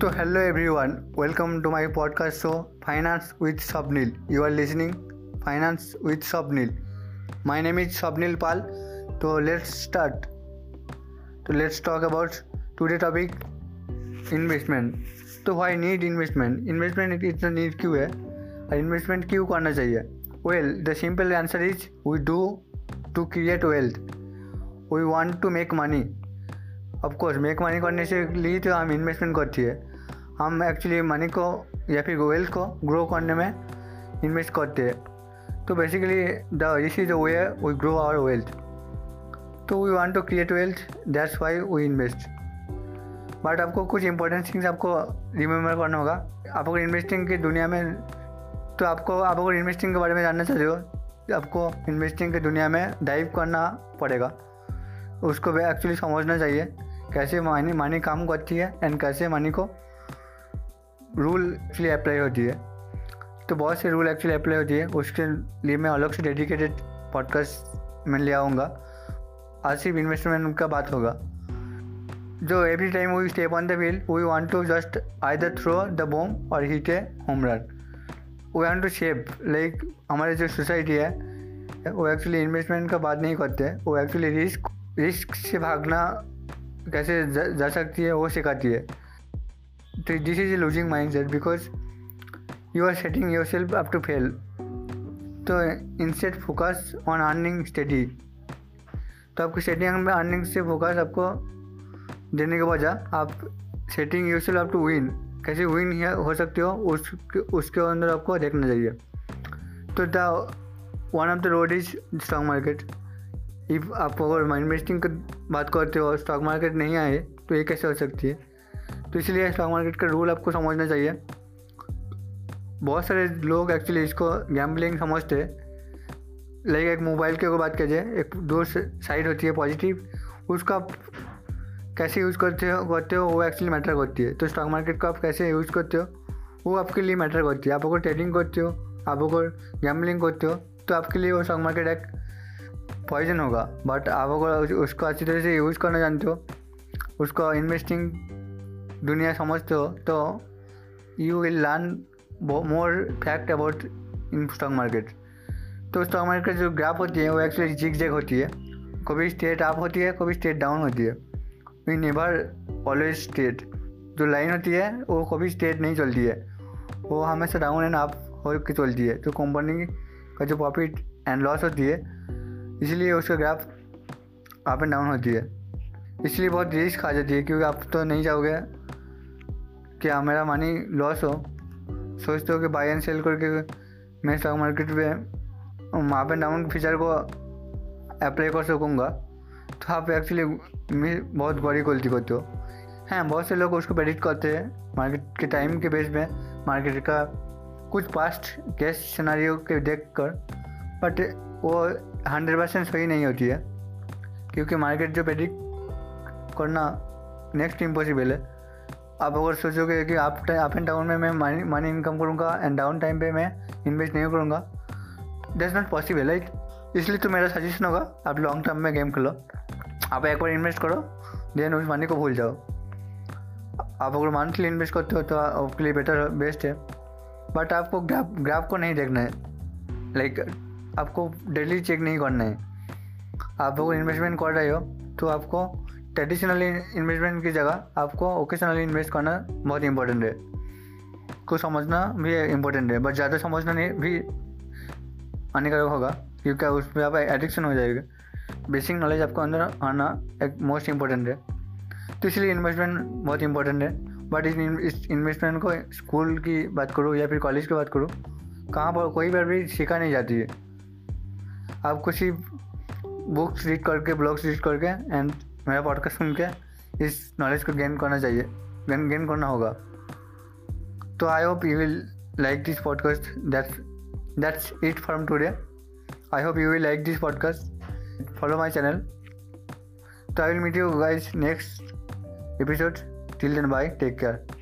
तो hello everyone welcome to my podcast show finance with Swapnil you are listening finance with Swapnil my name is Swapnil Pal तो let's start तो let's talk about today topic investment तो why need investment investment इतना need क्यों है? और investment क्यों करना चाहिए? Well the simple answer is we do to create wealth we want to make money of course make money करने से ली तो हम इन्वेस्टमेंट करती है। हम एक्चुअली मनी को या फिर वेल्थ को ग्रो करने में इन्वेस्ट करते हैं। तो basically the this is the way we grow our wealth तो we want to create wealth that's why we invest but आपको कुछ इंपॉर्टेंट थिंग्स आपको रिमेम्बर करना होगा। आपको इन्वेस्टिंग की दुनिया में तो आपको, आप अगर इन्वेस्टिंग के बारे में जानना चाहते हो तो आपको इन्वेस्टिंग की दुनिया में डाइव करना पड़ेगा। उसको एक्चुअली समझना चाहिए, कैसे मनी मनी काम करती है एंड कैसे मनी को रूल एक्चुअली अप्लाई होती है। तो बहुत से रूल एक्चुअली अप्लाई होती है। उसके लिए मैं अलग से डेडिकेटेड पॉडकास्ट में ले आऊँगा। आज सिर्फ़ इन्वेस्टमेंट का बात होगा। जो every time we step on the field we want to just either throw the bomb और hit a home run we want to shape like हमारे जो सोसाइटी है वो एक्चुअली इन्वेस्टमेंट का बात नहीं करते। वो एक्चुअली रिस्क रिस्क से भागना कैसे जा, जा सकती है वो सिखाती है। A losing mindset because you are setting yourself up to fail तो instead focus on earning study तो आपको सेटिंग में अर्निंग से फोकस आपको देने के बजाय आप setting yourself up to win कैसे विन हो सकते हो, उस, उसके अंदर आपको देखना चाहिए। तो the one of the road is stock market if आप अगर इन्वेस्टिंग की बात करते हो स्टॉक मार्केट नहीं आए तो ये कैसे हो सकती है? तो इसलिए स्टॉक मार्केट का रूल आपको समझना चाहिए। बहुत सारे लोग एक्चुअली इसको गैम्बलिंग समझते। लाइक एक मोबाइल की अगर बात कीजिए, एक दो साइड होती है पॉजिटिव उसका कैसे यूज़ करते हो करते हो, वो एक्चुअली मैटर करती है। तो स्टॉक मार्केट को आप कैसे यूज़ करते हो, वो आपके लिए मैटर करती है। आप अगर ट्रेडिंग करते हो, आप अगर गैम्बलिंग करते हो तो आपके लिए वो स्टॉक मार्केट एक पॉइजन होगा। बट आप अगर उसको अच्छी तरह से यूज़ करना जानते हो, उसको इन्वेस्टिंग दुनिया समझते हो तो you will learn more fact about in stock market तो स्टॉक मार्केट जो ग्राफ होती है, वो एक्चुअली जिग जैग होती है। कभी स्टेट अप होती है, कभी स्टेट डाउन होती है। वी नेवर ऑलवेज स्टेट जो लाइन होती है, वो कभी स्टेट नहीं चलती है। वो हमेशा डाउन एंड अप हो के चलती है। तो कंपनी का जो प्रॉफिट एंड लॉस होती है, इसलिए उसका ग्राफ अप एंड डाउन होती है। इसलिए बहुत रिस्क आ जाती है, क्योंकि आप तो नहीं चाहोगे कि मेरा मनी लॉस हो। सोचते हो कि बाई एंड सेल करके मैं स्टॉक मार्केट में अप एंड डाउन फीचर को अप्लाई कर सकूँगा। तो आप एक्चुअली बहुत बड़ी गलती करते हो। हैं, बहुत से लोग उसको प्रेडिक्ट करते हैं मार्केट के टाइम के बेस में मार्केट का कुछ पास्ट केस सिनारियों के देख कर बट वो हंड्रेड परसेंट सही नहीं होती है। क्योंकि मार्केट जो प्रेडिक्ट करना नेक्स्ट इम्पॉसिबल है। आप अगर सोचोगे कि आप अप एंड डाउन में मैं मनी मनी इनकम करूँगा एंड डाउन टाइम पे मैं इन्वेस्ट नहीं करूँगा दैट्स नॉट पॉसिबल लाइक इसलिए तो मेरा सजेशन होगा, आप लॉन्ग टर्म में गेम खेलो। आप एक बार इन्वेस्ट करो देन उस मनी को भूल जाओ। आप अगर मंथली इन्वेस्ट करते हो तो आपके लिए बेटर बेस्ट है। बट आपको ग्राफ ग्राफ को नहीं देखना है। लाइक आपको डेली चेक नहीं करना है। आप अगर इन्वेस्टमेंट कर रहे हो तो आपको ट्रेडिशनली इन्वेस्टमेंट की जगह आपको ओकेशनली इन्वेस्ट करना बहुत इंपॉर्टेंट है। को समझना भी इम्पोर्टेंट है बट ज़्यादा समझना नहीं, भी हानिकारक होगा, क्योंकि उस पर आप एडिक्शन हो जाएगा। बेसिक नॉलेज आपको अंदर आना एक मोस्ट इम्पोर्टेंट है। तो इसलिए इन्वेस्टमेंट बहुत इंपॉर्टेंट है। बट इस इन्वेस्टमेंट को स्कूल की बात करूँ या फिर कॉलेज की बात करूँ, कहाँ पर कोई बार भी सीखा नहीं जाती है। आपको सिर्फ़ बुक्स रीड करके ब्लॉग्स रीड करके एंड मेरा पॉडकास्ट सुन के इस नॉलेज को गेन करना चाहिए। गेन गेन करना होगा। तो I hope you will like this podcast that's that's it from today I hope you will like this podcast follow my channel तो I will meet you guys next episode till then bye take care.